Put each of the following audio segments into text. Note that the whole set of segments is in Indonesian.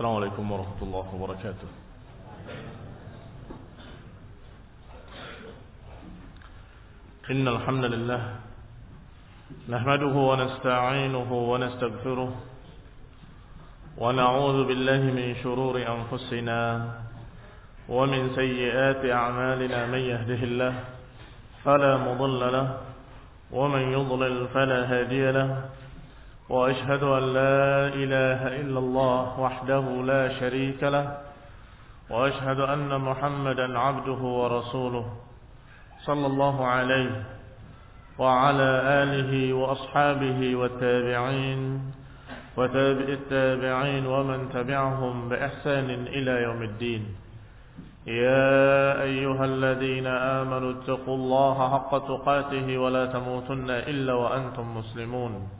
السلام عليكم ورحمة الله وبركاته. إن الحمد لله نحمده ونستعينه ونستغفره ونعوذ بالله من شرور أنفسنا ومن سيئات أعمالنا من يهده الله فلا مضل له ومن يضلل فلا هادي له وأشهد أن لا إله إلا الله وحده لا شريك له وأشهد أن محمدا عبده ورسوله صلى الله عليه وعلى آله وأصحابه والتابعين وتابع التابعين ومن تبعهم بإحسان إلى يوم الدين. يا أيها الذين آمنوا اتقوا الله حق تقاته ولا تموتن إلا وأنتم مسلمون.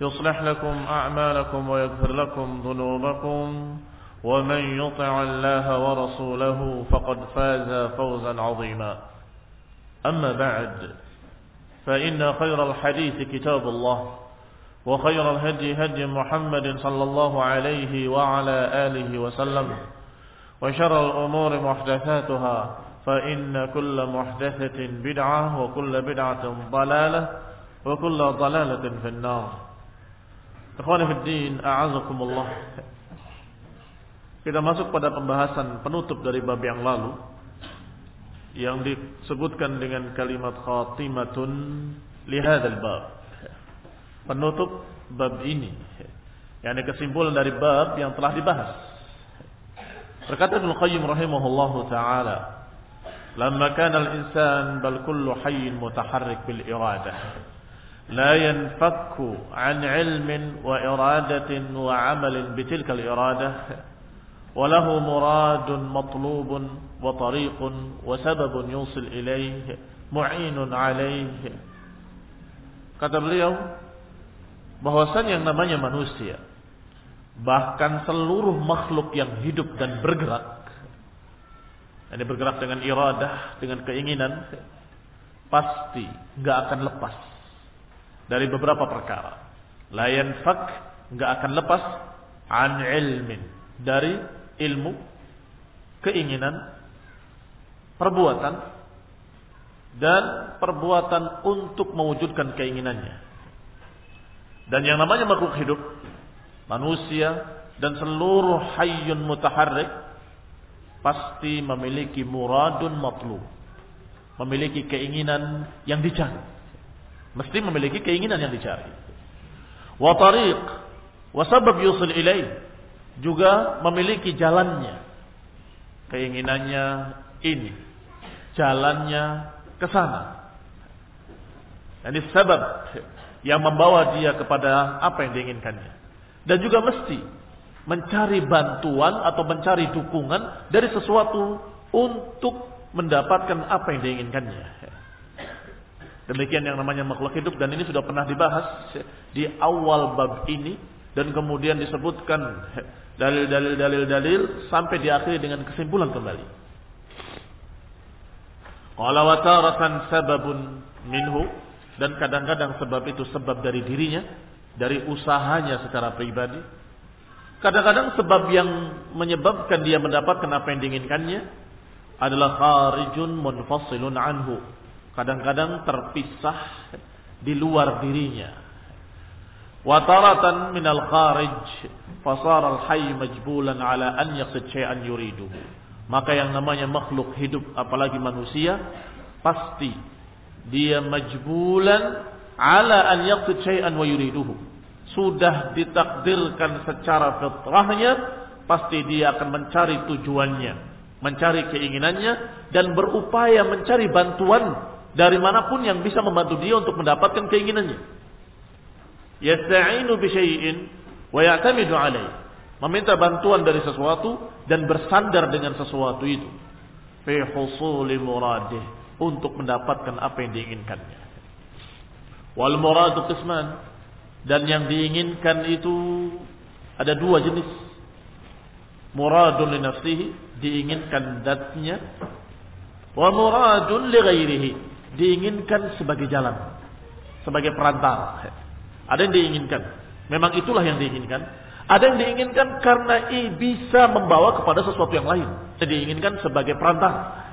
يصلح لكم أعمالكم ويغفر لكم ذنوبكم ومن يطع الله ورسوله فقد فاز فوزا عظيما. أما بعد فإن خير الحديث كتاب الله وخير الهدي هدي محمد صلى الله عليه وعلى آله وسلم وشر الأمور محدثاتها فإن كل محدثة بدعة وكل بدعة ضلالة وكل ضلالة في النار. Ikhwani fi din, a'azakumullah. Kita masuk pada pembahasan penutup dari bab yang lalu yang disebutkan dengan kalimat khatimatun li hadzal bab. Penutup bab ini. Yang kesimpulan dari bab yang telah dibahas. Berkata Ibnu Qayyim rahimahullahu taala, "Lamma kana al-insan bal kullu hayyin mutaharrik bil iradah." لا ينفك عن علم وإرادة وعمل بتلك الإرادة وله مراد مطلوب وطريق وسبب يوصل إليه معين عليه kata beliau bahwasan yang namanya manusia bahkan seluruh makhluk yang hidup dan bergerak ini bergerak dengan iradah dengan keinginan pasti nggak akan lepas dari beberapa perkara. La yanfak enggak akan lepas an ilmin dari ilmu, keinginan, perbuatan dan perbuatan untuk mewujudkan keinginannya. Dan yang namanya makhluk hidup, manusia dan seluruh hayyun mutaharrik pasti memiliki muradun matlub. Memiliki keinginan yang dicari Mesti memiliki keinginan yang dicari. Wa tariq wa sabab yusil ilaih juga memiliki jalannya. Keinginannya ini, jalannya ke sana. Ini sebab yang membawa dia kepada apa yang diinginkannya. Dan juga mesti mencari bantuan atau mencari dukungan dari sesuatu untuk mendapatkan apa yang diinginkannya. Demikian yang namanya makhluk hidup dan ini sudah pernah dibahas di awal bab ini dan kemudian disebutkan dalil-dalil-dalil-dalil sampai diakhiri dengan kesimpulan kembali. Qala sababun minhu dan kadang-kadang sebab itu sebab dari dirinya, dari usahanya secara pribadi. Kadang-kadang sebab yang menyebabkan dia mendapatkan apa yang diinginkannya adalah kharijun munfasilun anhu kadang-kadang terpisah di luar dirinya. Wataratan min al-kharij fasara al-hayy majbulan ala an yaqsid yuriduhu. Maka yang namanya makhluk hidup apalagi manusia pasti dia majbulan ala an yaqsid wa yuriduhu. Sudah ditakdirkan secara fitrahnya pasti dia akan mencari tujuannya, mencari keinginannya dan berupaya mencari bantuan dari mana pun yang bisa membantu dia untuk mendapatkan keinginannya. Yasta'inu bi syai'in wa ya'tamidu alaih. Meminta bantuan dari sesuatu dan bersandar dengan sesuatu itu. Fi husuli muradih. Untuk mendapatkan apa yang diinginkannya. Wal muradu qisman. Dan yang diinginkan itu ada dua jenis. Muradun li nafsihi. Diinginkan datnya. Wa muradun li ghairihi. Diinginkan sebagai jalan. Sebagai perantara. Ada yang diinginkan. Memang itulah yang diinginkan ada yang diinginkan karena i bisa membawa kepada sesuatu yang lain. Yang diinginkan sebagai perantara.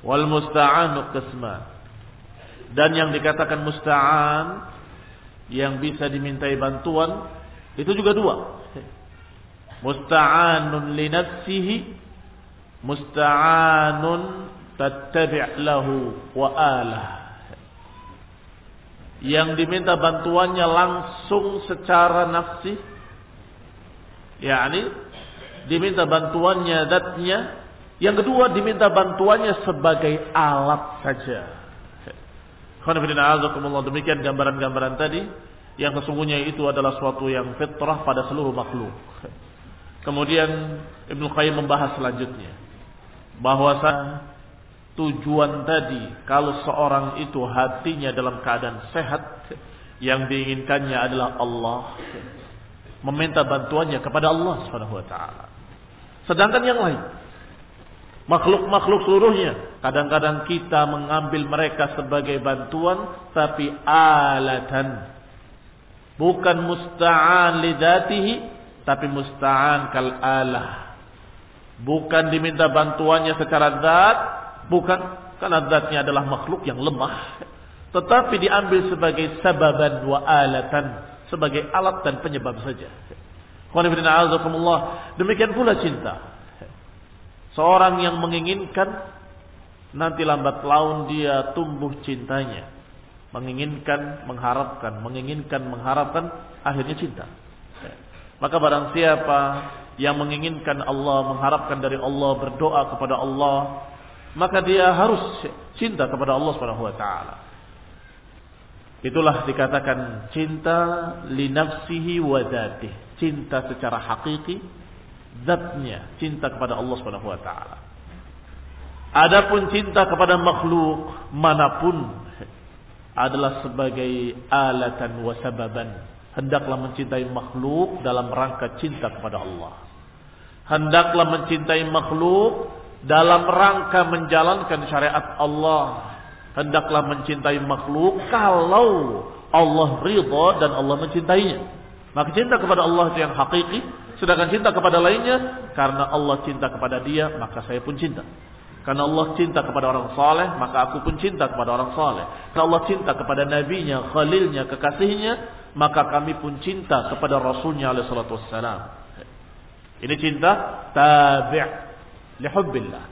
Wal musta'anu qisma. Dan yang dikatakan musta'an yang bisa dimintai bantuan itu juga dua. Musta'anun li nafsihi musta'anun tattabi' lahu wa alah. Yang diminta bantuannya langsung secara nafsi. Yakni diminta bantuannya datnya. Yang kedua diminta bantuannya sebagai alat saja. Demikian gambaran-gambaran tadi. Yang sesungguhnya itu adalah suatu yang fitrah pada seluruh makhluk. Kemudian Ibnu Qayyim membahas selanjutnya. Bahwa tujuan tadi kalau seorang itu hatinya dalam keadaan sehat yang diinginkannya adalah Allah meminta bantuannya kepada Allah Subhanahu wa taala. Sedangkan yang lain makhluk-makhluk seluruhnya kadang-kadang kita mengambil mereka sebagai bantuan tapi alatan. Bukan musta'an lidatihi tapi musta'an kal alah bukan diminta bantuannya secara zat Bukan karena zatnya adalah makhluk yang lemah. Tetapi diambil sebagai sababan wa alatan. Sebagai alat dan penyebab saja. Demikian pula cinta. Seorang yang menginginkan nanti lambat laun dia tumbuh cintanya. Menginginkan, mengharapkan, menginginkan, mengharapkan, akhirnya cinta. Maka barang siapa yang menginginkan Allah, mengharapkan dari Allah, berdoa kepada Allah, maka dia harus cinta kepada Allah Subhanahu wa taala. Itulah dikatakan cinta li nafsihi wa dzatih. Cinta secara hakiki zatnya, cinta kepada Allah Subhanahu wa taala. Adapun cinta kepada makhluk mana pun adalah sebagai alatan wa sababan. Hendaklah mencintai makhluk dalam rangka cinta kepada Allah. Hendaklah mencintai makhluk dalam rangka menjalankan syariat Allah hendaklah mencintai makhluk kalau Allah ridha dan Allah mencintainya. Maka cinta kepada Allah itu yang hakiki, sedangkan cinta kepada lainnya karena Allah cinta kepada dia, maka saya pun cinta. Karena Allah cinta kepada orang saleh, maka aku pun cinta kepada orang saleh. Karena Allah cinta kepada nabinya, khalilnya, kekasihnya, maka kami pun cinta kepada rasulnya alaihi salatu wassalam. Ini cinta tabi' lihubbillah.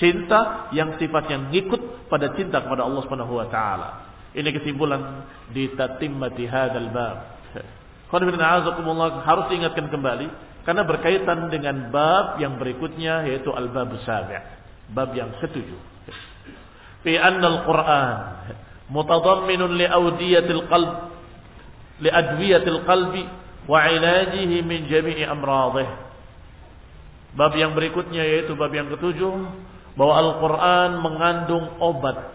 Cinta yang sifatnya ngikut pada cinta kepada Allah Subhanahu wa taala. Ini kesimpulan di tatimmati hadzal bab. harus diingatkan kembali karena berkaitan dengan bab yang berikutnya yaitu al-bab sabi', bab yang ketujuh. Fi anna al-Qur'an mutadamminun li awdiyatil qalb li adwiyatil qalbi wa ilajihi min jami'i amradhihi Bab yang berikutnya yaitu bab yang ketujuh bahwa Al-Quran mengandung obat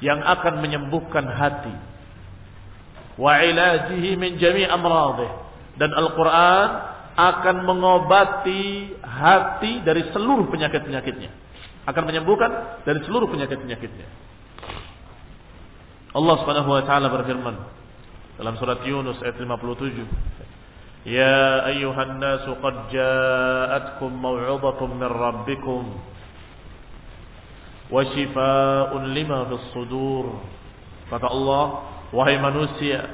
yang akan menyembuhkan hati. Wa ilajihi min jami'. Dan Al-Quran akan mengobati hati dari seluruh penyakit-penyakitnya. Akan menyembuhkan dari seluruh penyakit-penyakitnya. Allah Subhanahu wa taala berfirman dalam surat Yunus ayat 57 يا أيها الناس قد جاءتكم موعظة من ربكم وشفاء لما في الصدور kata Allah wahai manusia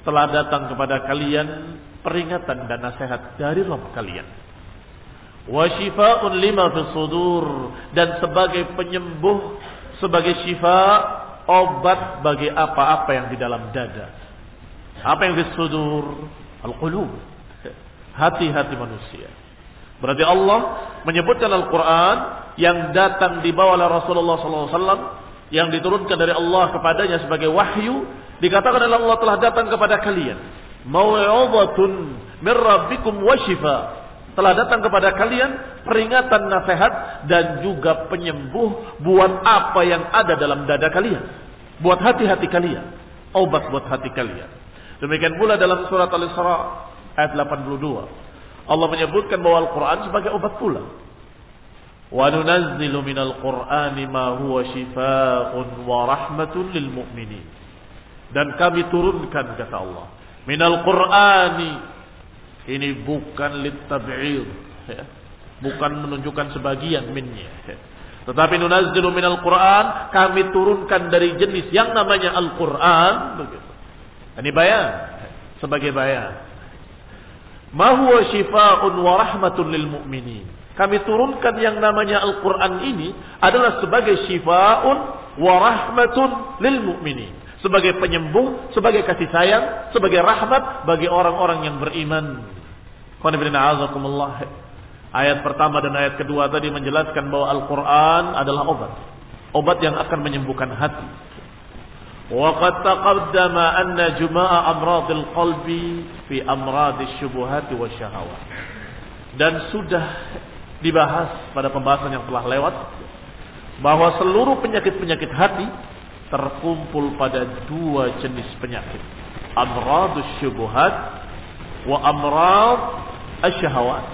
telah datang kepada kalian peringatan dan nasihat dari Rabb kalian wa shifaa'un lima fi sudur dan sebagai penyembuh sebagai syifa obat bagi apa-apa yang di dalam dada apa yang di sudur Al-qulub hati-hati manusia. Berarti Allah menyebutkan Al-Quran yang datang di bawah Rasulullah SAW yang diturunkan dari Allah kepadanya sebagai wahyu dikatakan oleh Allah telah datang kepada kalian mau'izatun min rabbikum wa. Telah datang kepada kalian peringatan nasihat dan juga penyembuh buat apa yang ada dalam dada kalian. Buat hati-hati kalian. Obat buat hati kalian. Demikian pula dalam surat Al-Isra ayat 82. Allah menyebutkan bahwa Al-Quran sebagai obat pula. Qur'ani ma huwa shifaa'un wa rahmatun lil mu'minin. Dan kami turunkan kata Allah minal Qur'ani. Ini bukan litab'id. Ya. Bukan menunjukkan sebagian minnya. Ya. Tetapi nunazzilu minal Qur'an. Kami turunkan dari jenis yang namanya Al-Quran. Begitu. Ini bayan. Sebagai bayan. Ma huwa shifa'un wa lil mu'minin. Kami turunkan yang namanya Al-Quran ini adalah sebagai shifa'un wa rahmatun lil mu'minin sebagai penyembuh, sebagai kasih sayang, sebagai rahmat bagi orang-orang yang beriman. Ayat pertama dan ayat kedua tadi menjelaskan bahwa Al-Quran adalah obat. Obat yang akan menyembuhkan hati. وقد تقدم أن جماع أمراض القلب في أمراض الشبهات والشهوات dan sudah dibahas pada pembahasan yang telah lewat bahwa seluruh penyakit-penyakit hati terkumpul pada dua jenis penyakit. Amradus syubuhat wa amrad asyahawat.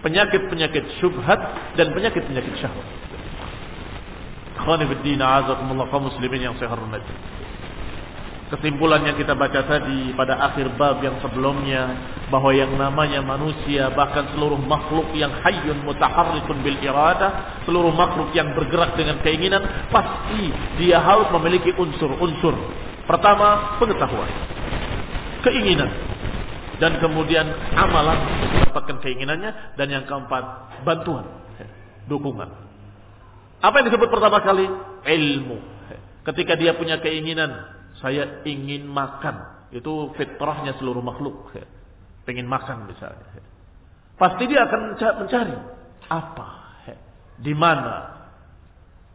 Penyakit-penyakit syubhat dan penyakit-penyakit syahwat. Khonifuddin azakumullah kaum muslimin yang saya hormati. Kesimpulan yang kita baca tadi pada akhir bab yang sebelumnya bahwa yang namanya manusia bahkan seluruh makhluk yang hayyun mutaharrikun bil irada, seluruh makhluk yang bergerak dengan keinginan pasti dia harus memiliki unsur-unsur. Pertama, pengetahuan. Keinginan dan kemudian amalan mendapatkan keinginannya dan yang keempat, bantuan, dukungan. Apa yang disebut pertama kali? Ilmu. Ketika dia punya keinginan, saya ingin makan. Itu fitrahnya seluruh makhluk. Pengen makan misalnya. Pasti dia akan mencari. Apa? Di mana?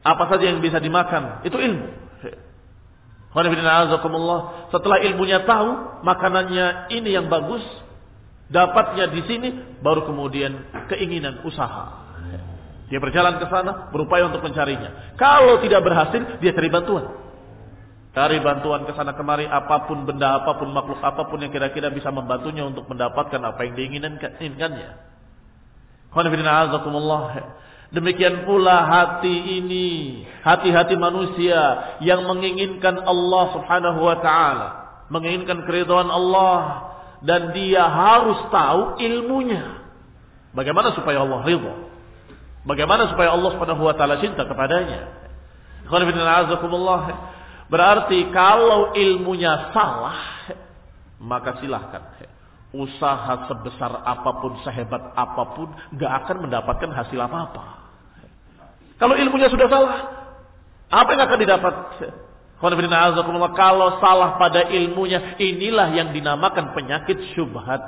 Apa saja yang bisa dimakan? Itu ilmu. Setelah ilmunya tahu makanannya ini yang bagus, dapatnya di sini, baru kemudian keinginan usaha. Dia berjalan ke sana, berupaya untuk mencarinya. Kalau tidak berhasil, dia cari bantuan. Cari bantuan ke sana kemari apa pun benda apa pun makhluk apa pun yang kira-kira bisa membantunya untuk mendapatkan apa yang diinginkannya. Demikian pula hati ini, hati-hati manusia yang menginginkan Allah Subhanahu wa taala, menginginkan keridhaan Allah dan dia harus tahu ilmunya. Bagaimana supaya Allah ridha? Bagaimana supaya Allah Subhanahu wa taala cinta kepadanya? Berarti kalau ilmunya salah, maka silahkan. Usaha sebesar apa pun, sehebat apa pun, gak akan mendapatkan hasil apa-apa. Kalau ilmunya sudah salah, apa yang akan didapat? Kalau salah pada ilmunya, inilah yang dinamakan penyakit syubhat.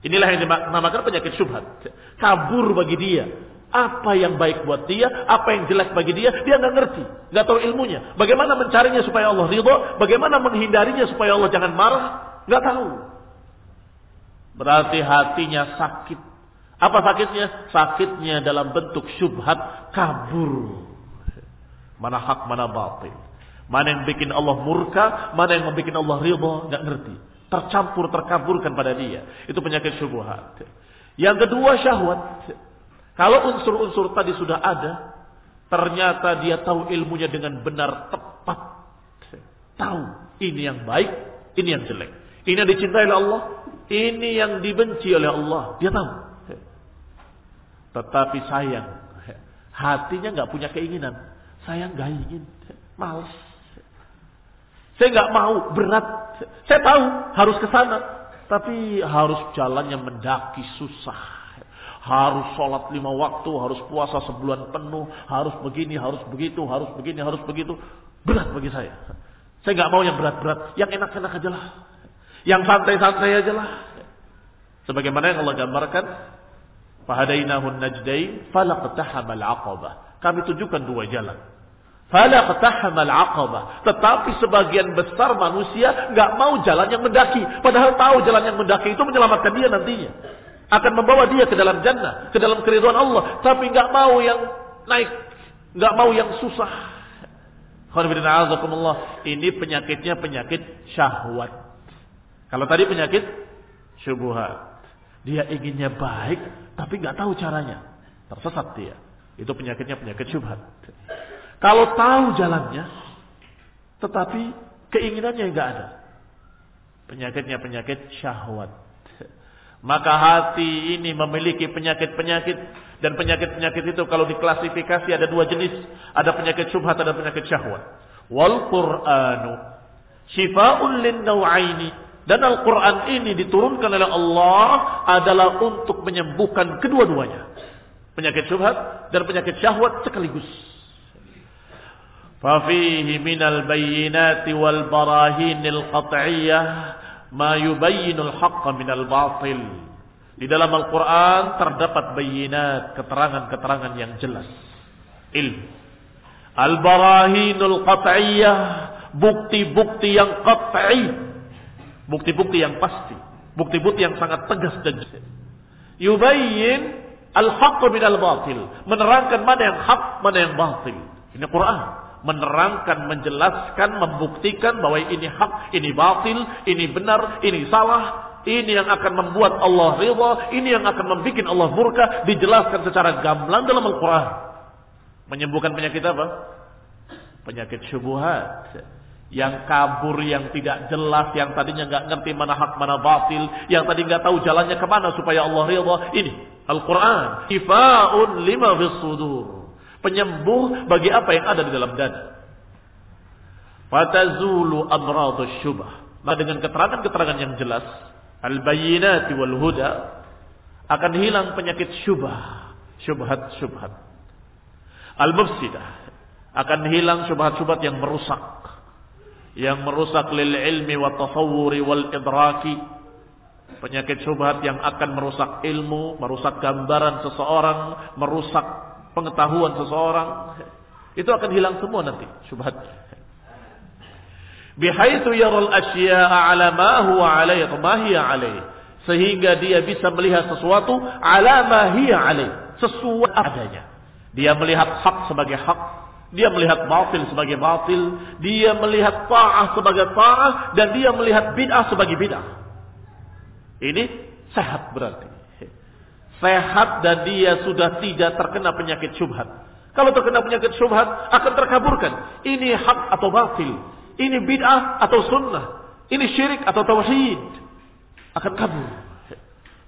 Inilah yang dinamakan penyakit syubhat. Kabur bagi dia apa yang baik buat dia, apa yang jelek bagi dia, dia nggak ngerti, nggak tahu ilmunya. Bagaimana mencarinya supaya Allah ridho, bagaimana menghindarinya supaya Allah jangan marah, nggak tahu. Berarti hatinya sakit. Apa sakitnya? Sakitnya dalam bentuk syubhat kabur. Mana hak, mana batil. Mana yang bikin Allah murka, mana yang membuat Allah ridho, nggak ngerti. Tercampur, terkaburkan pada dia. Itu penyakit syubhat. Yang kedua syahwat. Kalau unsur-unsur tadi sudah ada, ternyata dia tahu ilmunya dengan benar tepat. Tahu ini yang baik, ini yang jelek. Ini yang dicintai oleh Allah, ini yang dibenci oleh Allah. Dia tahu. Tetapi sayang, hatinya nggak punya keinginan. Saya nggak ingin, males. Saya nggak mau, berat. Saya tahu harus ke sana, tapi harus jalannya mendaki susah harus sholat lima waktu, harus puasa sebulan penuh, harus begini, harus begitu, harus begini, harus begitu. Berat bagi saya. Saya nggak mau yang berat-berat, yang enak-enak aja lah. Yang santai-santai aja lah. Sebagaimana yang Allah gambarkan, Fahadainahun najdain falaqtahamal aqabah. Kami tunjukkan dua jalan. Falaqtahamal aqabah. Tetapi sebagian besar manusia nggak mau jalan yang mendaki. Padahal tahu jalan yang mendaki itu menyelamatkan dia nantinya. Akan membawa dia ke dalam jannah. Ke dalam keriduan Allah. Tapi nggak mau yang naik. nggak mau yang susah. Ini penyakitnya penyakit syahwat. Kalau tadi penyakit syubuhat. Dia inginnya baik, tapi nggak tahu caranya. Tersesat dia. Itu penyakitnya penyakit syubhat. Kalau tahu jalannya, tetapi keinginannya nggak ada. Penyakitnya penyakit syahwat. Maka hati ini memiliki penyakit-penyakit dan penyakit-penyakit itu kalau diklasifikasi ada dua jenis, ada penyakit syubhat ada penyakit syahwat. Wal Qur'anu syifaa'un lin dan Al-Qur'an ini diturunkan oleh Allah adalah untuk menyembuhkan kedua-duanya. Penyakit syubhat dan penyakit syahwat sekaligus. Fafihi minal bayyinati wal barahinil qat'iyyah ma yubayyinul haqqa minal batil. Di dalam Al-Qur'an terdapat bayinat, keterangan-keterangan yang jelas. Ilmu. Al-barahinul qat'iyyah, bukti-bukti yang qat'i. Bukti-bukti yang pasti, bukti-bukti yang sangat tegas dan jelas. Yubayyin al-haqqa minal batil, menerangkan mana yang hak, mana yang batil. Ini Quran menerangkan, menjelaskan, membuktikan bahwa ini hak, ini batil, ini benar, ini salah, ini yang akan membuat Allah ridha, ini yang akan membuat Allah murka, dijelaskan secara gamblang dalam Al-Quran. Menyembuhkan penyakit apa? Penyakit syubuhat. Yang kabur, yang tidak jelas, yang tadinya nggak ngerti mana hak, mana batil, yang tadi nggak tahu jalannya ke mana supaya Allah ridha. Ini Al-Quran. Ifa'un lima fis Penyembuh bagi apa yang ada di dalam dada. Fatazulu syubah. Maka dengan keterangan-keterangan yang jelas, al-bayyinati wal huda akan hilang penyakit syubah, syubhat-syubhat. Al-mufsidah akan hilang syubhat-syubhat yang merusak. Yang merusak lil ilmi wa tasawuri wal idraki. Penyakit syubhat yang akan merusak ilmu, merusak gambaran seseorang, merusak pengetahuan seseorang itu akan hilang semua nanti syubhat. Bihaitsu yaral asya'a 'ala ma huwa 'alaihi ma hiya 'alaihi sehingga dia bisa melihat sesuatu 'ala ma hiya 'alaihi sesuai adanya. Dia melihat hak sebagai hak dia melihat batil sebagai batil dia melihat ta'ah sebagai ta'ah dan dia melihat bid'ah sebagai bid'ah. Ini sehat berarti sehat dan dia sudah tidak terkena penyakit syubhat. Kalau terkena penyakit syubhat akan terkaburkan. Ini hak atau batil. Ini bid'ah atau sunnah. Ini syirik atau tauhid. Akan kabur.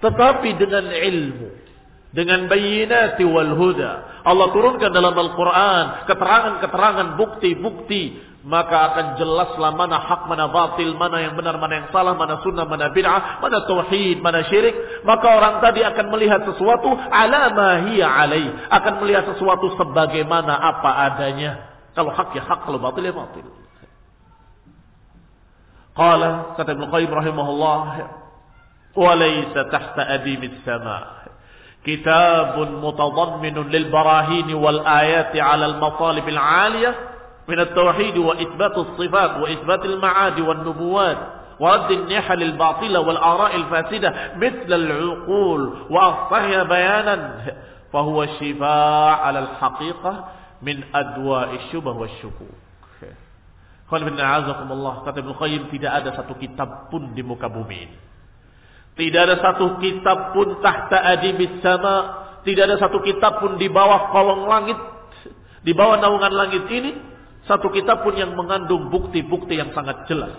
Tetapi dengan ilmu. Dengan bayinati wal huda. Allah turunkan dalam Al-Quran. Keterangan-keterangan bukti-bukti maka akan jelaslah mana hak, mana batil, mana yang benar, mana yang salah, mana sunnah, mana bid'ah, mana tauhid, mana syirik. Maka orang tadi akan melihat sesuatu ala ma hiya alai, akan melihat sesuatu sebagaimana apa adanya. Kalau hak ya hak, kalau batil ya batil. Qala kata Ibnu Qayyim rahimahullah, "Wa laysa tahta adimis sama." كتاب متضمن للبراهين والآيات على المطالب العالية من التوحيد وإثبات الصفات وإثبات المعاد والنبوات ورد النحل الباطلة والآراء الفاسدة مثل العقول وأصطهي بيانا. فهو الشفاء على الحقيقة من أدواء الشبه والشكوك. Kata Ibn Qayyim tidak ada satu kitab pun di muka bumi ini. Tidak ada satu kitab pun tahta adibis sama. Tidak ada satu kitab pun di bawah kolong langit. Di bawah naungan langit ini satu kitab pun yang mengandung bukti-bukti yang sangat jelas.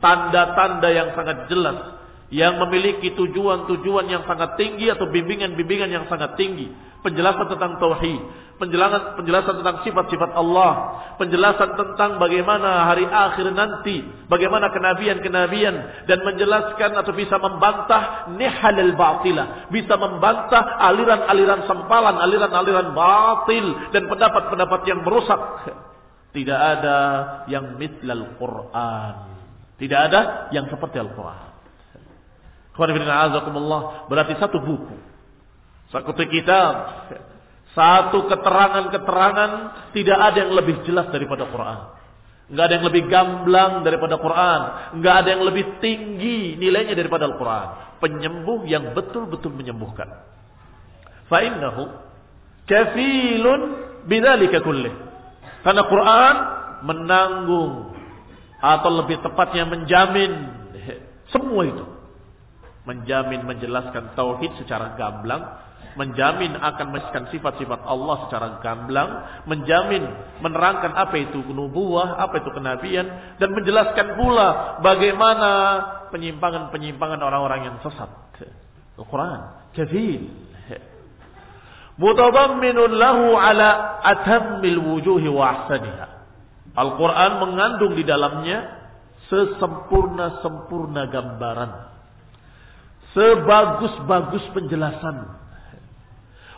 Tanda-tanda yang sangat jelas. Yang memiliki tujuan-tujuan yang sangat tinggi atau bimbingan-bimbingan yang sangat tinggi. Penjelasan tentang tauhid, penjelasan penjelasan tentang sifat-sifat Allah, penjelasan tentang bagaimana hari akhir nanti, bagaimana kenabian-kenabian dan menjelaskan atau bisa membantah nihalil batilah, bisa membantah aliran-aliran sempalan, aliran-aliran batil dan pendapat-pendapat yang merusak tidak ada yang mitlal Quran. Tidak ada yang seperti Al-Quran. Berarti satu buku. Satu kitab. Satu keterangan-keterangan tidak ada yang lebih jelas daripada Quran. Enggak ada yang lebih gamblang daripada Quran. Enggak ada yang lebih tinggi nilainya daripada Al-Quran. Penyembuh yang betul-betul menyembuhkan. Fa'innahu kafilun bidzalika kullih. Karena Quran menanggung atau lebih tepatnya menjamin semua itu. Menjamin menjelaskan tauhid secara gamblang, menjamin akan menjelaskan sifat-sifat Allah secara gamblang, menjamin menerangkan apa itu nubuah, apa itu kenabian dan menjelaskan pula bagaimana penyimpangan-penyimpangan orang-orang yang sesat. Al-Quran kafil mutadamminun lahu ala atammil wujuhi wa ahsaniha. Al-Quran mengandung di dalamnya sesempurna-sempurna gambaran. Sebagus-bagus penjelasan.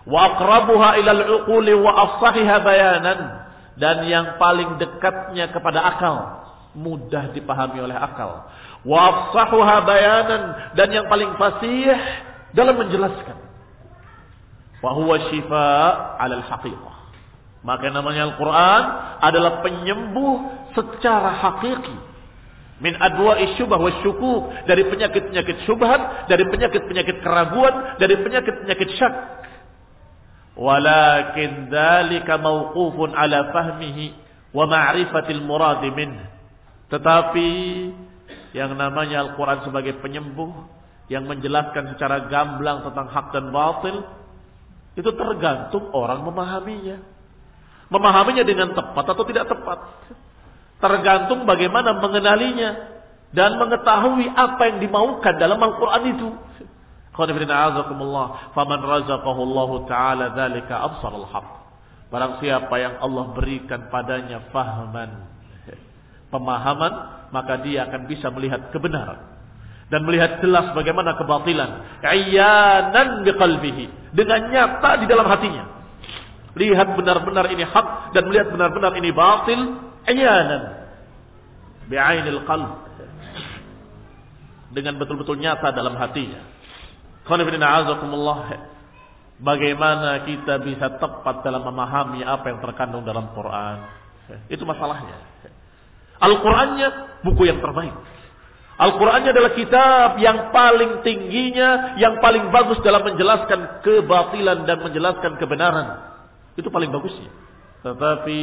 Wa aqrabuha ilal uquli wa afsahiha bayanan. Dan yang paling dekatnya kepada akal. Mudah dipahami oleh akal. Wa afsahuha bayanan. Dan yang paling fasih dalam menjelaskan. Wahuwa syifa alal haqiqah. Maka namanya Al-Quran adalah penyembuh secara hakiki. Min adwa isyubah wa syukuk. Dari penyakit-penyakit syubhat. Dari penyakit-penyakit keraguan. Dari penyakit-penyakit syak. Walakin dalika mawqufun ala fahmihi. Wa ma'rifatil muradi min. Tetapi yang namanya Al-Quran sebagai penyembuh. Yang menjelaskan secara gamblang tentang hak dan batil itu tergantung orang memahaminya. Memahaminya dengan tepat atau tidak tepat. Tergantung bagaimana mengenalinya. Dan mengetahui apa yang dimaukan dalam Al-Quran itu. Faman razaqahullahu ta'ala dhalika absar al-haq. Barang siapa yang Allah berikan padanya fahaman. Pemahaman. Maka dia akan bisa melihat kebenaran dan melihat jelas bagaimana kebatilan. Ayanan biqalbihi. Dengan nyata di dalam hatinya. Lihat benar-benar ini hak dan melihat benar-benar ini batil. Ayanan. Bi'ainil qalb. Dengan betul-betul nyata dalam hatinya. Bagaimana kita bisa tepat dalam memahami apa yang terkandung dalam Quran. Itu masalahnya. Al-Qurannya buku yang terbaik. Al-Qurannya adalah kitab yang paling tingginya, yang paling bagus dalam menjelaskan kebatilan dan menjelaskan kebenaran. Itu paling bagusnya. Tetapi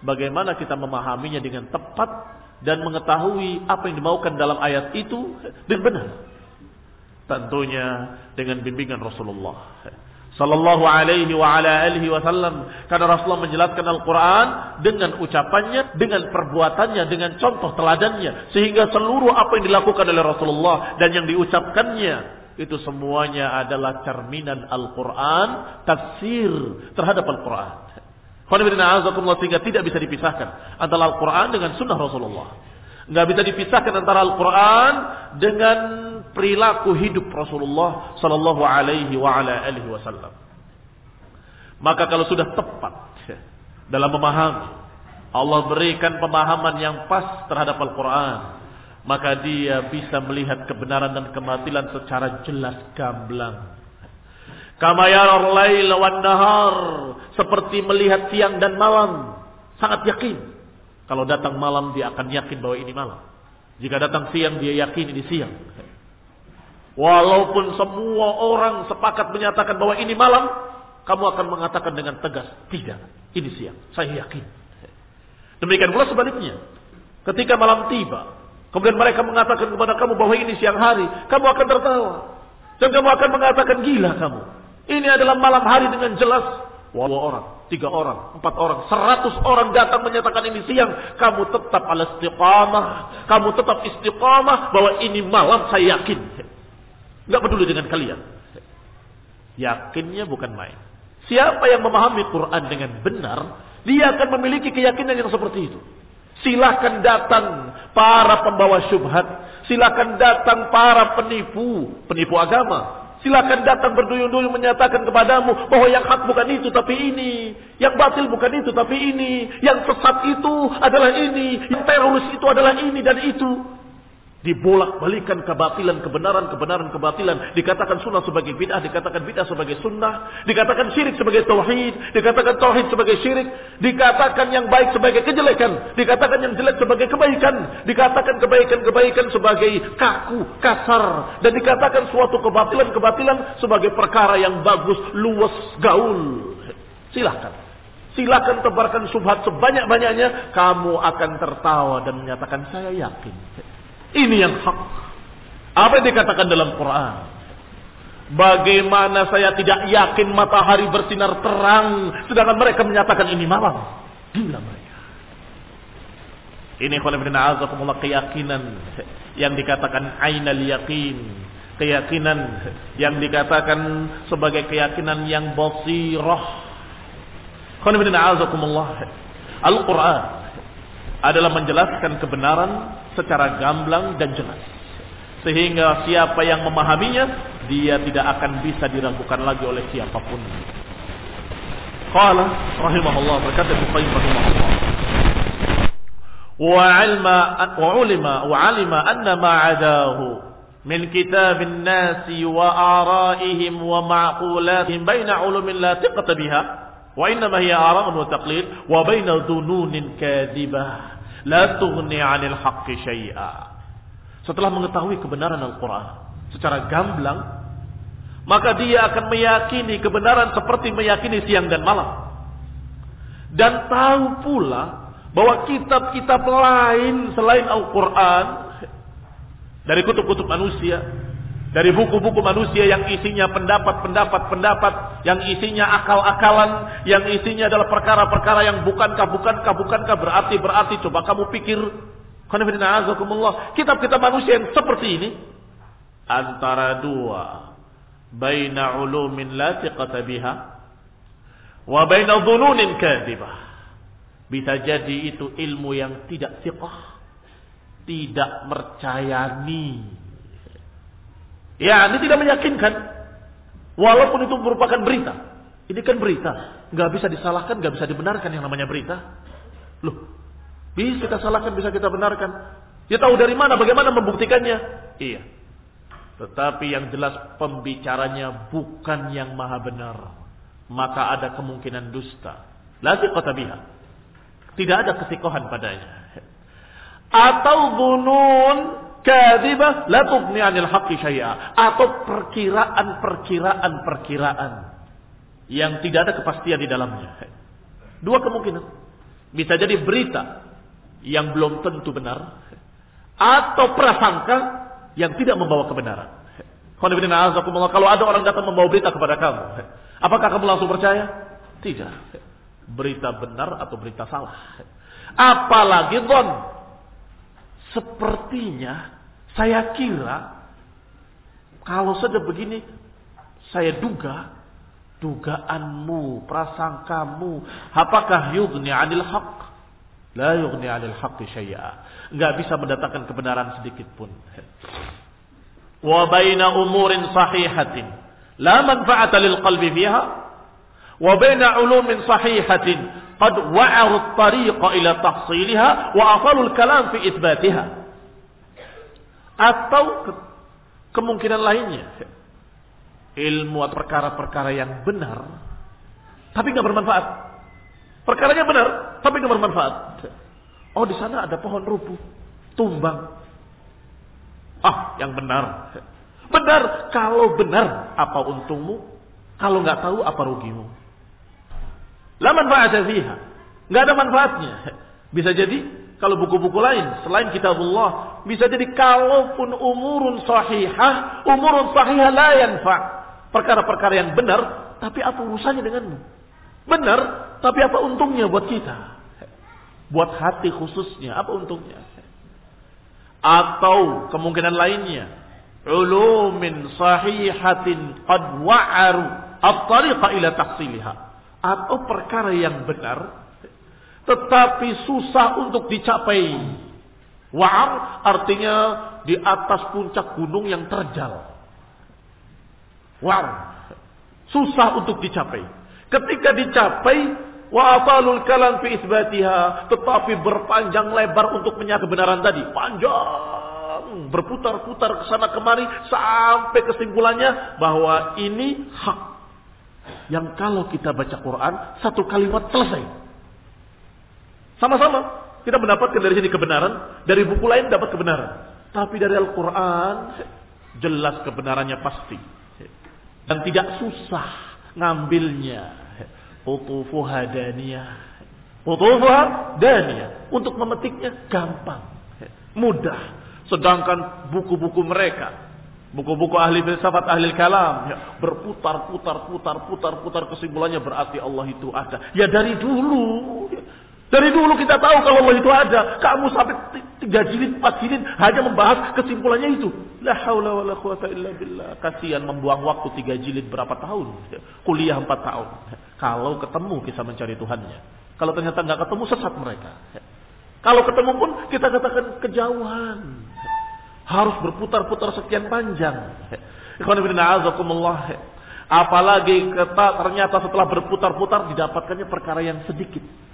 bagaimana kita memahaminya dengan tepat dan mengetahui apa yang dimaukan dalam ayat itu dengan benar. Tentunya dengan bimbingan Rasulullah sallallahu alaihi wa ala alihi wasallam karena Rasulullah menjelaskan Al-Qur'an dengan ucapannya, dengan perbuatannya, dengan contoh teladannya sehingga seluruh apa yang dilakukan oleh Rasulullah dan yang diucapkannya itu semuanya adalah cerminan Al-Qur'an, tafsir terhadap Al-Qur'an. sehingga tidak bisa dipisahkan antara Al-Qur'an dengan sunnah Rasulullah. Enggak bisa dipisahkan antara Al-Qur'an dengan perilaku hidup Rasulullah sallallahu alaihi wasallam. Maka kalau sudah tepat dalam memahami, Allah berikan pemahaman yang pas terhadap Al-Quran, maka dia bisa melihat kebenaran dan kematilan secara jelas gamblang. Kama lail wan nahar, seperti melihat siang dan malam, sangat yakin. Kalau datang malam dia akan yakin bahwa ini malam. Jika datang siang dia yakin ini siang. Walaupun semua orang sepakat menyatakan bahwa ini malam, kamu akan mengatakan dengan tegas, tidak, ini siang, saya yakin. Demikian pula sebaliknya. Ketika malam tiba, kemudian mereka mengatakan kepada kamu bahwa ini siang hari, kamu akan tertawa. Dan kamu akan mengatakan gila kamu. Ini adalah malam hari dengan jelas. Dua orang, tiga orang, empat orang, seratus orang datang menyatakan ini siang. Kamu tetap ala istiqamah. Kamu tetap istiqamah bahwa ini malam saya yakin. Nggak peduli dengan kalian. Yakinnya bukan main. Siapa yang memahami Quran dengan benar, dia akan memiliki keyakinan yang seperti itu. Silahkan datang para pembawa syubhat. Silahkan datang para penipu, penipu agama. Silahkan datang berduyun-duyun menyatakan kepadamu bahwa yang hak bukan itu tapi ini. Yang batil bukan itu tapi ini. Yang sesat itu adalah ini. Yang teroris itu adalah ini dan itu. Dibolak-balikan kebatilan, kebenaran, kebenaran, kebatilan. Dikatakan sunnah sebagai bid'ah, dikatakan bid'ah sebagai sunnah. Dikatakan syirik sebagai tauhid, dikatakan tauhid sebagai syirik. Dikatakan yang baik sebagai kejelekan, dikatakan yang jelek sebagai kebaikan. Dikatakan kebaikan-kebaikan sebagai kaku, kasar. Dan dikatakan suatu kebatilan-kebatilan sebagai perkara yang bagus, luas, gaul. Silahkan. Silahkan tebarkan subhat sebanyak-banyaknya. Kamu akan tertawa dan menyatakan saya yakin. Ini yang hak. Apa yang dikatakan dalam Quran? Bagaimana saya tidak yakin matahari bersinar terang sedangkan mereka menyatakan ini malam. Gila mereka. Ini khulafidina azakumullah keyakinan yang dikatakan ainal yakin. Keyakinan yang dikatakan sebagai keyakinan yang basirah. Khulafidina azakumullah. Al-Quran adalah menjelaskan kebenaran secara gamblang dan jelas. Sehingga siapa yang memahaminya, dia tidak akan bisa diragukan lagi oleh siapa pun. Qala rahimahullah berkata Ibnu Qayyim rahimahullah. Wa alma wa ulima wa alima anna ma adahu min kitabin nasi wa araihim wa ma'qulatihim wa innama hiya ara'un wa taqlid wa baina dhununin kadhibah la tughni 'anil haqqi syai'a. Setelah mengetahui kebenaran Al-Qur'an secara gamblang, maka dia akan meyakini kebenaran seperti meyakini siang dan malam. Dan tahu pula bahwa kitab-kitab lain selain Al-Quran dari kutub-kutub manusia dari buku-buku manusia yang isinya pendapat-pendapat-pendapat, yang isinya akal-akalan, yang isinya adalah perkara-perkara yang bukankah, bukankah, bukankah, berarti, berarti, coba kamu pikir, kitab-kitab manusia yang seperti ini, antara dua, baina ulumin la tiqata biha, wa baina dhununin kadibah. Bisa jadi itu ilmu yang tidak siqah, tidak mercayani Ya, ini tidak meyakinkan. Walaupun itu merupakan berita. Ini kan berita. Nggak bisa disalahkan, nggak bisa dibenarkan yang namanya berita. Loh, bisa kita salahkan, bisa kita benarkan. Dia tahu dari mana, bagaimana membuktikannya. Iya. Tetapi yang jelas pembicaranya bukan yang maha benar. Maka ada kemungkinan dusta. Lagi kota biha. Tidak ada kesikohan padanya. Atau bunun kadhibah la tughni 'anil haqqi syai'a atau perkiraan-perkiraan-perkiraan yang tidak ada kepastian di dalamnya. Dua kemungkinan. Bisa jadi berita yang belum tentu benar atau prasangka yang tidak membawa kebenaran. Kalau ada orang datang membawa berita kepada kamu, apakah kamu langsung percaya? Tidak. Berita benar atau berita salah. Apalagi don Sepertinya saya kira kalau saja begini saya duga dugaanmu, prasangkamu, apakah yugni 'anil haqq? La yugni 'anil haqqi syai'a. Enggak bisa mendatangkan kebenaran sedikit pun. Wa baina umurin sahihatin la manfa'ata lil qalbi fiha wa baina ulumin sahihatin qad wa'aru at-tariqa ila tahsilha wa asalu al-kalam fi itsbatiha atau ke kemungkinan lainnya. Ilmu atau perkara-perkara yang benar tapi nggak bermanfaat. Perkaranya benar tapi nggak bermanfaat. Oh di sana ada pohon rubuh tumbang. Ah yang benar. Benar kalau benar apa untungmu? Kalau nggak tahu apa rugimu? La manfaat fiha. Enggak ada manfaatnya. Bisa jadi kalau buku-buku lain selain kitabullah bisa jadi kalaupun umurun sahihah, umurun sahihah la yanfa. Perkara-perkara yang benar, tapi apa urusannya denganmu? Benar, tapi apa untungnya buat kita? Buat hati khususnya, apa untungnya? Atau kemungkinan lainnya, ulumin sahihatin qad wa'aru at-tariqa atau perkara yang benar tetapi susah untuk dicapai. Wa'ar artinya di atas puncak gunung yang terjal. Wa'ar susah untuk dicapai. Ketika dicapai wa atalul kalam fi isbatiha tetapi berpanjang lebar untuk menyatakan kebenaran tadi. Panjang berputar-putar ke sana kemari sampai kesimpulannya bahwa ini hak. Yang kalau kita baca Quran satu kalimat selesai. Sama-sama kita mendapatkan dari sini kebenaran, dari buku lain dapat kebenaran. Tapi dari Al-Quran jelas kebenarannya pasti. Dan tidak susah ngambilnya. Utufuha daniyah. Utufuha daniyah. Untuk memetiknya gampang. Mudah. Sedangkan buku-buku mereka. Buku-buku ahli filsafat, ahli kalam. Ya, berputar, putar, putar, putar, putar. Kesimpulannya berarti Allah itu ada. Ya dari dulu. Dari dulu kita tahu kalau Allah itu ada. Kamu sampai tiga jilid, empat jilid hanya membahas kesimpulannya itu. La haula wa la quwata illa billah. Kasihan membuang waktu tiga jilid berapa tahun. Kuliah empat tahun. Kalau ketemu kisah mencari Tuhannya. Kalau ternyata nggak ketemu sesat mereka. Kalau ketemu pun kita katakan kejauhan. Harus berputar-putar sekian panjang. Apalagi ternyata setelah berputar-putar didapatkannya perkara yang sedikit.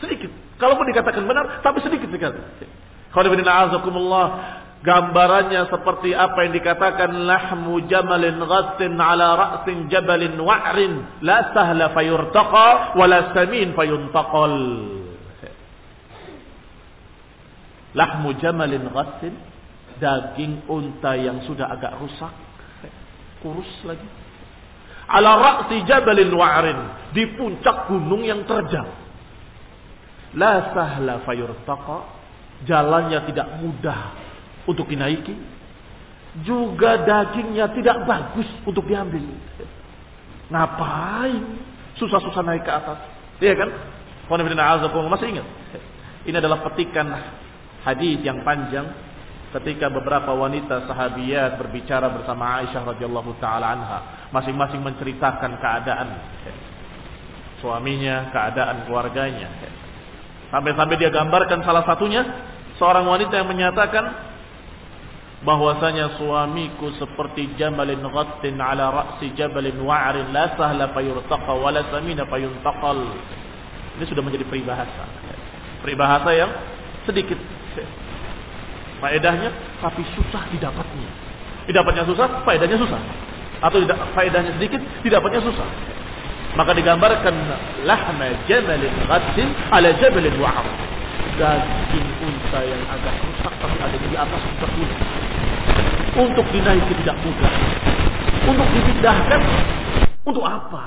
Sedikit. Kalaupun dikatakan benar, tapi sedikit sekali. Gambarannya seperti apa yang dikatakan lahmu jamalin ghassin ala ra'sin jabalin wa'rin. La sahla fayurtaqa wa la samin fayuntaqal. Lahmu jamalin ghassin daging unta yang sudah agak rusak. Kurus lagi. Ala ra'si jabalin wa'rin. Di puncak gunung yang terjal la sahla fayurtaqa. Jalannya tidak mudah untuk dinaiki. Juga dagingnya tidak bagus untuk diambil. Ngapain? Susah-susah naik ke atas. Iya kan? Masih ingat? Ini adalah petikan hadis yang panjang. Ketika beberapa wanita sahabiat berbicara bersama Aisyah radhiyallahu taala anha, masing-masing menceritakan keadaan suaminya, keadaan keluarganya. Sampai-sampai dia gambarkan salah satunya seorang wanita yang menyatakan bahwasanya suamiku seperti jamalin ghattin ala ra'si jabalin wa'rin la sahla fayurtaqa wa la samina fayuntaqal. Ini sudah menjadi peribahasa. Peribahasa yang sedikit faedahnya tapi susah didapatnya. Didapatnya susah, faedahnya susah. Atau faedahnya sedikit, didapatnya susah. Maka digambarkan lahma jamalin ghadin ala jabalin wa'ar. Daging unta yang agak rusak tapi ada di atas terbunuh. Untuk dinaiki tidak mudah. Untuk dipindahkan untuk apa?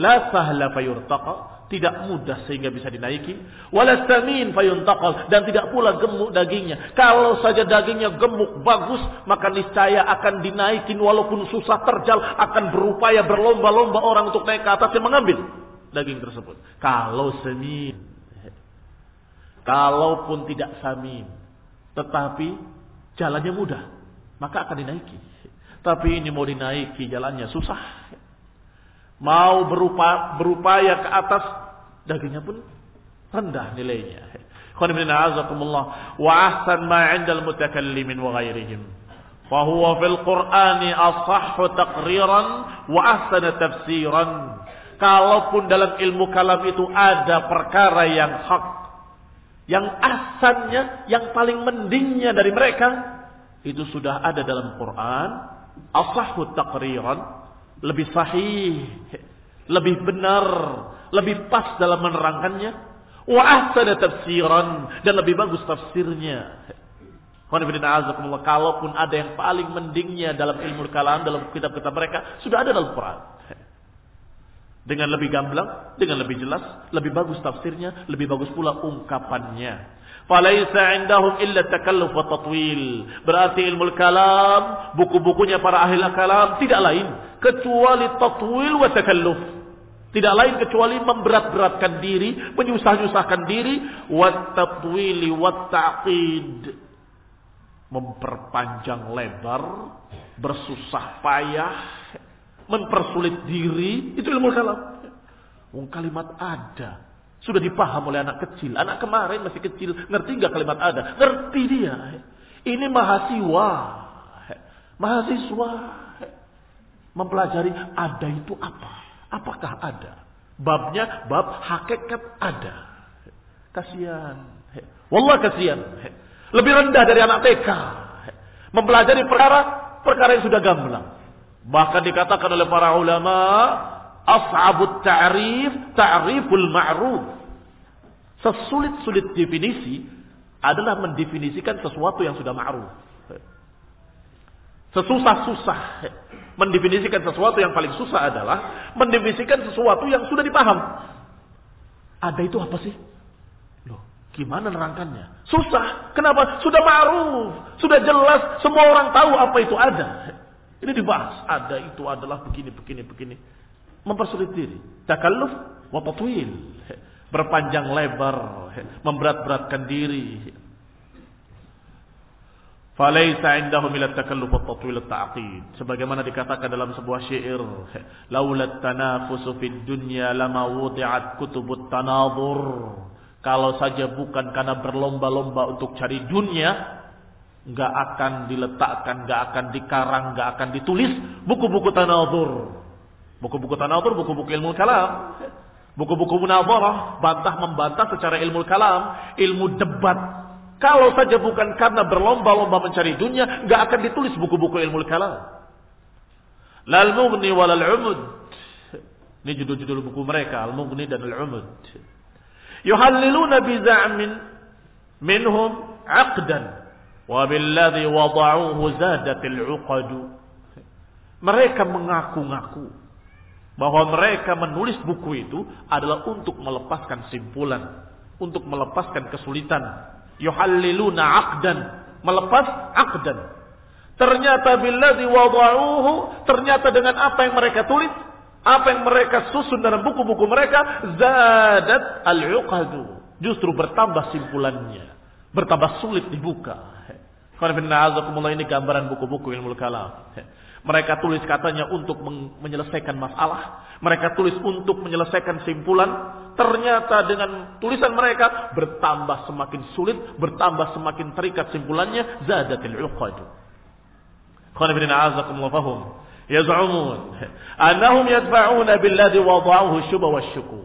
La sahla fayurtaqa tidak mudah sehingga bisa dinaiki. Walastamin fayuntaqal dan tidak pula gemuk dagingnya. Kalau saja dagingnya gemuk bagus, maka niscaya akan dinaikin walaupun susah terjal akan berupaya berlomba-lomba orang untuk naik ke atas yang mengambil daging tersebut. Kalau semin, kalaupun tidak samin, tetapi jalannya mudah, maka akan dinaiki. Tapi ini mau dinaiki jalannya susah mau berupa, berupaya ke atas, dagingnya pun rendah nilainya. Wa ahsan ma 'indal mutakallimin wa ghairihim. Fahuwa fil Qur'ani asahhu taqriran wa ahsana tafsiran. Kalaupun dalam ilmu kalam itu ada perkara yang hak, yang asalnya, yang paling mendingnya dari mereka, itu sudah ada dalam Quran, asahhu taqriran, lebih sahih, lebih benar, lebih pas dalam menerangkannya. Wa ahsana tafsiran dan lebih bagus tafsirnya. Kalaupun ada yang paling mendingnya dalam ilmu kalam, dalam kitab-kitab mereka, sudah ada dalam Quran. Dengan lebih gamblang, dengan lebih jelas, lebih bagus tafsirnya, lebih bagus pula ungkapannya. Falaisa indahum illa takalluf wa tatwil. Berarti ilmu kalam, buku-bukunya para ahli kalam tidak lain kecuali tatwil wa takalluf. Tidak lain kecuali memberat-beratkan diri, menyusah-nyusahkan diri, wa tatwili wa ta'qid. Memperpanjang lebar, bersusah payah, mempersulit diri, itu ilmu kalam. Wong kalimat ada, sudah dipaham oleh anak kecil. Anak kemarin masih kecil. Ngerti nggak kalimat ada? Ngerti dia. Ini mahasiswa. Mahasiswa. Mempelajari ada itu apa? Apakah ada? Babnya bab hakikat ada. Kasihan. Wallah kasihan. Lebih rendah dari anak TK. Mempelajari perkara perkara yang sudah gamblang. Bahkan dikatakan oleh para ulama, as'abut ta'rif ta'riful ma'ruf. Sesulit-sulit definisi adalah mendefinisikan sesuatu yang sudah ma'ruf. Sesusah-susah mendefinisikan sesuatu yang paling susah adalah mendefinisikan sesuatu yang sudah dipaham. Ada itu apa sih? Loh, gimana nerangkannya? Susah. Kenapa? Sudah ma'ruf, sudah jelas, semua orang tahu apa itu ada. Ini dibahas, ada itu adalah begini, begini, begini. Mempersulit diri. Takalluf wa tatwil. Berpanjang lebar, memberat-beratkan diri. Falaisa indahum ila takalluf wa tatwil at-ta'qid. Sebagaimana dikatakan dalam sebuah syair, laula tanafusu fid dunya lama wudi'at kutubut tanadhur. Kalau saja bukan karena berlomba-lomba untuk cari dunia, nggak akan diletakkan, nggak akan dikarang, nggak akan ditulis buku-buku tanadzur. Buku-buku tanadzur, buku-buku ilmu kalam. Buku-buku munazarah, bantah membantah secara ilmu kalam, ilmu debat. Kalau saja bukan karena berlomba-lomba mencari dunia, nggak akan ditulis buku-buku ilmu kalam. Lal mughni walal umud. Ini judul-judul buku mereka, Al-Mughni dan Al-Umud. Yuhalliluna biza'min minhum aqdan Wabilladhi wada'uhu zadatil uqadu. Mereka mengaku-ngaku bahwa mereka menulis buku itu adalah untuk melepaskan simpulan, untuk melepaskan kesulitan. Yuhalliluna aqdan, melepas aqdan. Ternyata billadhi wada'uhu, ternyata dengan apa yang mereka tulis, apa yang mereka susun dalam buku-buku mereka, zadat al-uqadu. Justru bertambah simpulannya, bertambah sulit dibuka. ini gambaran buku-buku ilmu kalam. Mereka tulis katanya untuk menyelesaikan masalah. Mereka tulis untuk menyelesaikan simpulan. Ternyata dengan tulisan mereka bertambah semakin sulit, bertambah semakin terikat simpulannya. Zadatil uqadu. Qanifin a'azakumullah fahum. Yaz'umun. Annahum yadfa'una billadhi wada'uhu syubha wa syuku.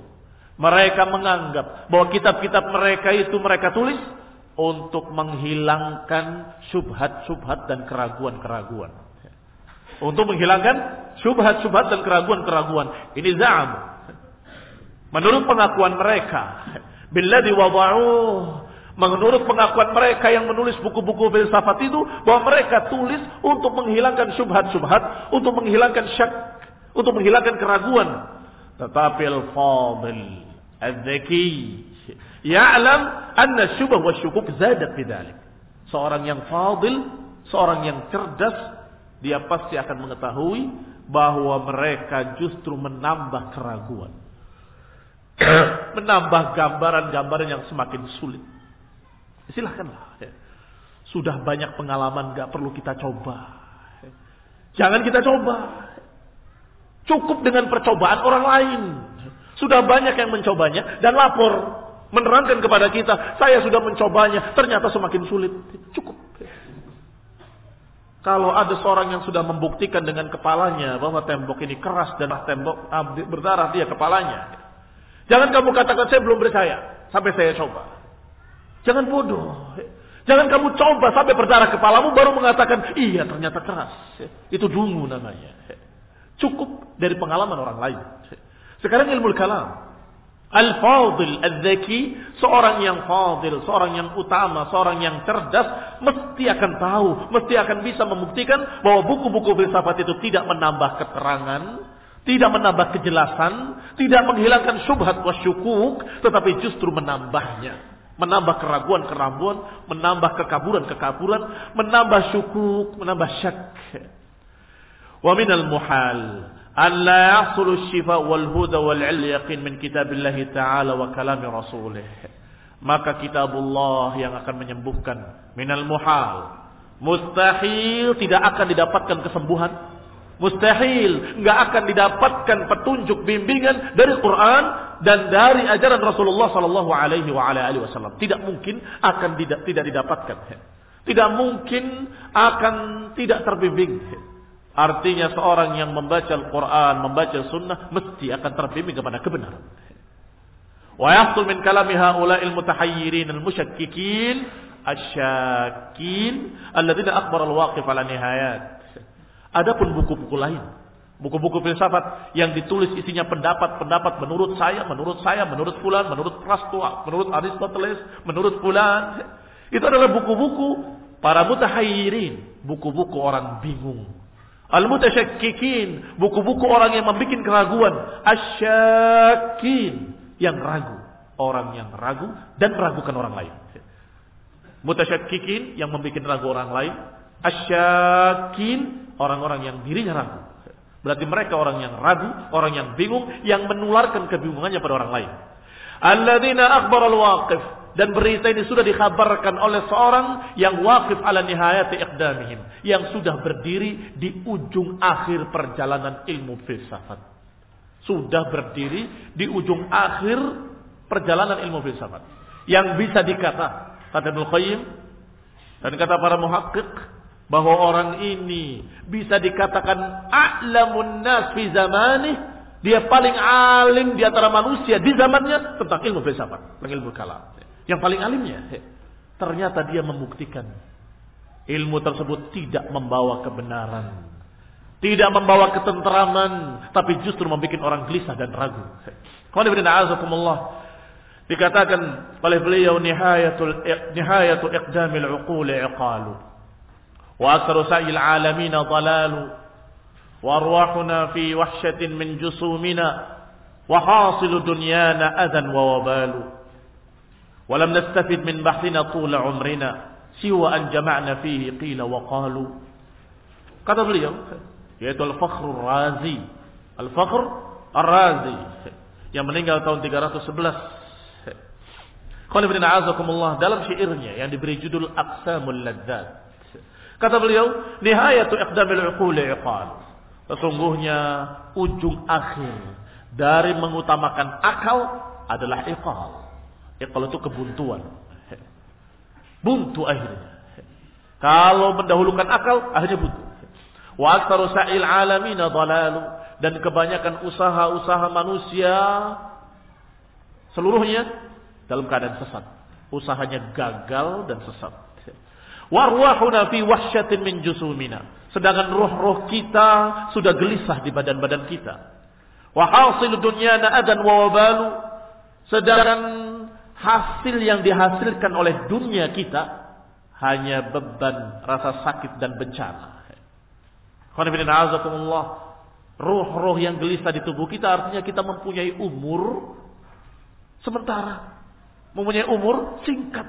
Mereka menganggap bahwa kitab-kitab mereka itu mereka tulis untuk menghilangkan subhat-subhat dan keraguan-keraguan. Untuk menghilangkan subhat-subhat dan keraguan-keraguan. Ini za'am. Menurut pengakuan mereka. Billadhi wada'uh. Menurut pengakuan mereka yang menulis buku-buku filsafat itu. Bahwa mereka tulis untuk menghilangkan subhat-subhat. Untuk menghilangkan syak. Untuk menghilangkan keraguan. Tetapi al-fadil. Al-zaki Ya'lam anna syubah wa syukuk zadat bidalik. Seorang yang fadil, seorang yang cerdas, dia pasti akan mengetahui bahwa mereka justru menambah keraguan. menambah gambaran-gambaran yang semakin sulit. Silahkanlah. Ya. Sudah banyak pengalaman gak perlu kita coba. Jangan kita coba. Cukup dengan percobaan orang lain. Sudah banyak yang mencobanya dan lapor menerangkan kepada kita, saya sudah mencobanya, ternyata semakin sulit. Cukup. Kalau ada seorang yang sudah membuktikan dengan kepalanya bahwa tembok ini keras dan tembok ah, berdarah dia kepalanya. Jangan kamu katakan saya belum percaya sampai saya coba. Jangan bodoh. Jangan kamu coba sampai berdarah kepalamu baru mengatakan iya ternyata keras. Itu dungu namanya. Cukup dari pengalaman orang lain. Sekarang ilmu kalam. Al-Fadil Al-Zaki, seorang yang fadil, seorang yang utama, seorang yang cerdas, mesti akan tahu, mesti akan bisa membuktikan bahwa buku-buku filsafat itu tidak menambah keterangan, tidak menambah kejelasan, tidak menghilangkan syubhat wa syukuk, tetapi justru menambahnya. Menambah keraguan-keraguan, menambah kekaburan-kekaburan, menambah syukuk, menambah syak. Wa minal muhal an la shifa wal huda wal yaqin min kitabillah ta'ala wa kalami rasulih. Maka kitabullah yang akan menyembuhkan minal muhal. Mustahil tidak akan didapatkan kesembuhan. Mustahil nggak akan didapatkan petunjuk bimbingan dari Quran dan dari ajaran Rasulullah Sallallahu Alaihi Wasallam. Tidak mungkin akan tidak tidak didapatkan. Tidak mungkin akan tidak terbimbing. Artinya seorang yang membaca Al-Quran, membaca Sunnah, mesti akan terbimbing kepada kebenaran. Wa min kalami haula'il mutahayyirin al-musyakkikin asyakin alladzina akhbar al-waqif ala nihayat. Adapun buku-buku lain, buku-buku filsafat yang ditulis isinya pendapat-pendapat menurut saya, menurut saya, menurut fulan, menurut Prastoa, menurut Aristoteles, menurut fulan. Itu adalah buku-buku para mutahayyirin, buku-buku orang bingung. Al-mutasyakkikin, buku-buku orang yang membuat keraguan. Asyakin, yang ragu. Orang yang ragu dan meragukan orang lain. Mutasyakkikin, yang membuat ragu orang lain. Asyakin, orang-orang yang dirinya ragu. Berarti mereka orang yang ragu, orang yang bingung, yang menularkan kebingungannya pada orang lain. Alladzina akbar al-waqif. Dan berita ini sudah dikhabarkan oleh seorang yang waqif ala nihayati iqdamihim. Yang sudah berdiri di ujung akhir perjalanan ilmu filsafat. Sudah berdiri di ujung akhir perjalanan ilmu filsafat. Yang bisa dikata, kata Ibn Qayyim, dan kata para muhakkik, bahwa orang ini bisa dikatakan a'lamun nas fi zamanih dia paling alim di antara manusia di zamannya tentang ilmu filsafat, tentang ilmu kalam. Yang paling alimnya, ternyata dia membuktikan ilmu tersebut tidak membawa kebenaran. Tidak membawa ketenteraman, tapi justru membuat orang gelisah dan ragu. Dikatakan oleh beliau nihayatul nihayatul iqdamil uqul iqalu. وأكثر سعي العالمين ضلال وأرواحنا في وحشة من جسومنا وحاصل دنيانا أذى ووبال. ولم نستفد من بحثنا طول عمرنا سوى أن جمعنا فيه قيل وقالوا. قد اليوم yaitu الفخر الرازي الفخر الرازي razi yang meninggal tahun 311 qul ibn a'azakumullah dalam syairnya yang diberi judul aqsamul ladzat. Kata beliau nihayatu iqdamil uquli iqal Sesungguhnya ujung akhir dari mengutamakan akal adalah iqal. Iqal itu kebuntuan. Buntu akhirnya. Kalau mendahulukan akal, akhirnya buntu. Wa aktsaru sa'il alamina dhalalu dan kebanyakan usaha-usaha manusia seluruhnya dalam keadaan sesat. Usahanya gagal dan sesat. Warwahuna fi wahsyatin min jusumina Sedangkan roh-roh kita sudah gelisah di badan-badan kita. Wa hasil dunyana adan wa wabalu. Sedangkan hasil yang dihasilkan oleh dunia kita hanya beban, rasa sakit dan bencana. Roh-roh yang gelisah di tubuh kita artinya kita mempunyai umur sementara. Mempunyai umur singkat.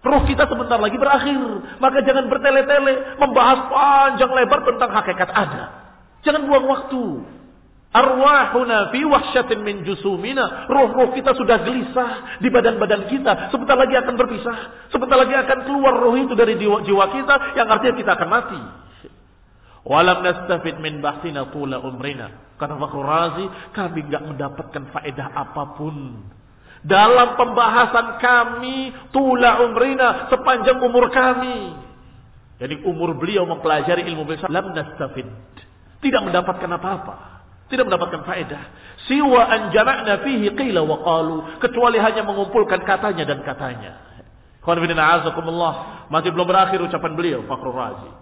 Roh kita sebentar lagi berakhir. Maka jangan bertele-tele membahas panjang lebar tentang hakikat ada. Jangan buang waktu. Arwahuna fi wahsyatin min jusumina. Roh-roh kita sudah gelisah di badan-badan kita. Sebentar lagi akan berpisah. Sebentar lagi akan keluar roh itu dari jiwa, kita. Yang artinya kita akan mati. Walam nastafid min bahsina tula umrina. Kata Fakhr Razi, kami nggak mendapatkan faedah apa pun dalam pembahasan kami tula umrina sepanjang umur kami. Jadi umur beliau mempelajari ilmu nastafid. Tidak mendapatkan apa-apa. Tidak mendapatkan faedah. Siwa an jama'na fihi qila wa qalu. Kecuali hanya mengumpulkan katanya dan katanya. Masih belum berakhir ucapan beliau Fakhrul Razi.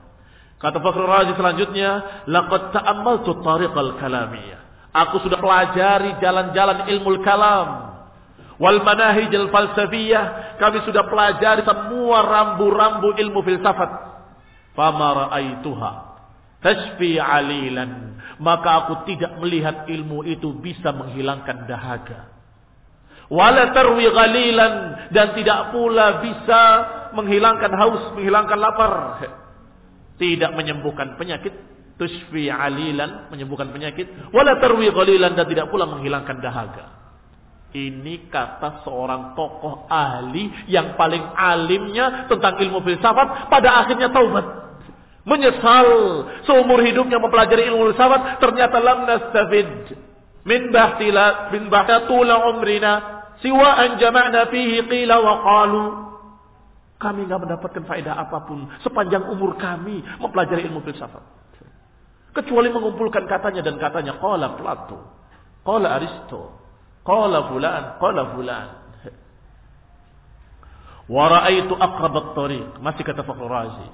Kata Fakhrul Razi selanjutnya, laqad ta'ammaltu tariqal kalamiyah. Aku sudah pelajari jalan-jalan ilmu kalam wal manahij al falsafiyah kami sudah pelajari semua rambu-rambu ilmu filsafat. Fama ra'aituha tashfi alilan maka aku tidak melihat ilmu itu bisa menghilangkan dahaga. Wala tarwi ghalilan dan tidak pula bisa menghilangkan haus menghilangkan lapar. Tidak menyembuhkan penyakit. Tushfi alilan menyembuhkan penyakit. Wala tarwi ghalilan dan tidak pula menghilangkan dahaga ini kata seorang tokoh ahli yang paling alimnya tentang ilmu filsafat pada akhirnya taubat. Menyesal seumur hidupnya mempelajari ilmu filsafat ternyata lam nastafid min bahtila min bahtatula umrina siwa an jama'na fihi qila wa qalu kami nggak mendapatkan faedah apa pun sepanjang umur kami mempelajari ilmu filsafat. Kecuali mengumpulkan katanya dan katanya qala Plato, qala Aristo, Qala fulan, qala fulan. Wa ra'aitu aqrabat tariq. Masih kata Fakhr Razi.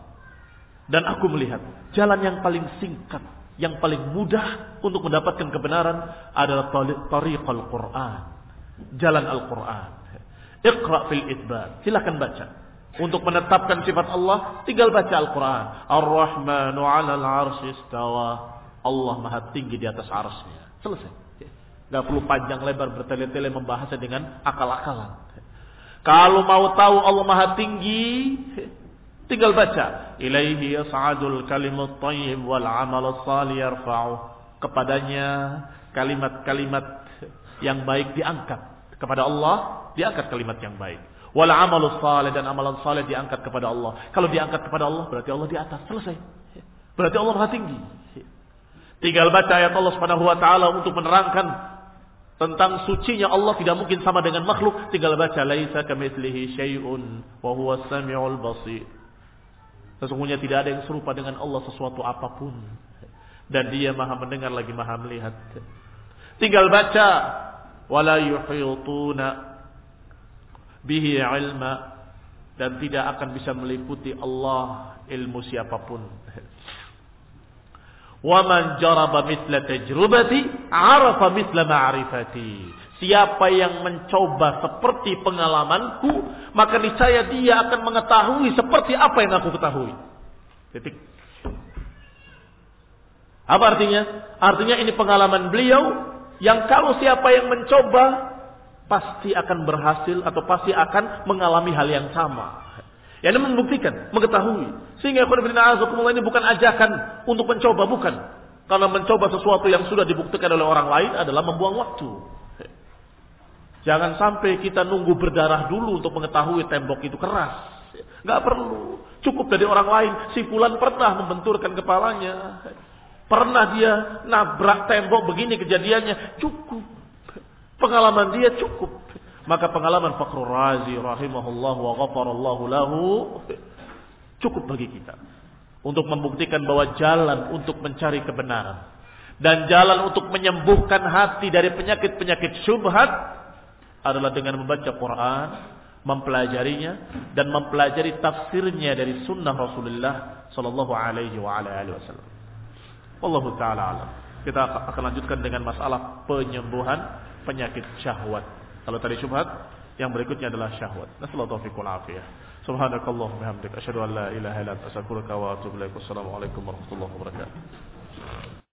Dan aku melihat jalan yang paling singkat, yang paling mudah untuk mendapatkan kebenaran adalah tariqal Quran. Jalan Al-Quran. Iqra fil itbar. Silakan baca. Untuk menetapkan sifat Allah, tinggal baca Al-Quran. Ar-Rahmanu 'alal 'arsy istawa. Allah Maha tinggi di atas arsy-Nya. Selesai. Gak perlu panjang lebar bertele-tele membahasnya dengan akal-akalan. Kalau mau tahu Allah Maha Tinggi, tinggal baca. Ilaihi yas'adul kalimut thayyib wal 'amal salih yarfa'u. Kepadanya kalimat-kalimat yang baik diangkat. Kepada Allah diangkat kalimat yang baik. Wal 'amalus salih dan amalan saleh diangkat kepada Allah. Kalau diangkat kepada Allah berarti Allah di atas. Selesai. Berarti Allah Maha Tinggi. Tinggal baca ayat Allah Subhanahu wa taala untuk menerangkan tentang sucinya Allah tidak mungkin sama dengan makhluk. Tinggal baca laisa kamitslihi syai'un wa huwas samiul basir. Sesungguhnya tidak ada yang serupa dengan Allah sesuatu apa pun. Dan dia maha mendengar lagi maha melihat. Tinggal baca wala yuhituna bihi ilma. Dan tidak akan bisa meliputi Allah ilmu siapa pun Waman jaraba misla tajrubati arafa misla ma'rifati. Siapa yang mencoba seperti pengalamanku, maka niscaya dia akan mengetahui seperti apa yang aku ketahui. Titik. Apa artinya? Artinya ini pengalaman beliau yang kalau siapa yang mencoba pasti akan berhasil atau pasti akan mengalami hal yang sama. Yang ini membuktikan, mengetahui. Sehingga ini bukan ajakan untuk mencoba, bukan. Karena mencoba sesuatu yang sudah dibuktikan oleh orang lain adalah membuang waktu. Jangan sampai kita nunggu berdarah dulu untuk mengetahui tembok itu keras. Gak perlu. Cukup dari orang lain. Si Fulan pernah membenturkan kepalanya. Pernah dia nabrak tembok begini kejadiannya. Cukup. Pengalaman dia cukup. Maka pengalaman Fakhrul Razi rahimahullah wa ghafarallahu lahu cukup bagi kita untuk membuktikan bahwa jalan untuk mencari kebenaran dan jalan untuk menyembuhkan hati dari penyakit-penyakit syubhat adalah dengan membaca Quran, mempelajarinya dan mempelajari tafsirnya dari sunnah Rasulullah sallallahu alaihi wa wasallam. Wallahu taala. Kita akan lanjutkan dengan masalah penyembuhan penyakit syahwat. Kalau tadi syubhat, yang berikutnya adalah syahwat. Nasallahu taufiq afiyah. Subhanakallahumma bihamdika asyhadu an la ilaha illa anta astaghfiruka wa atubu ilaik. Wassalamualaikum warahmatullahi wabarakatuh.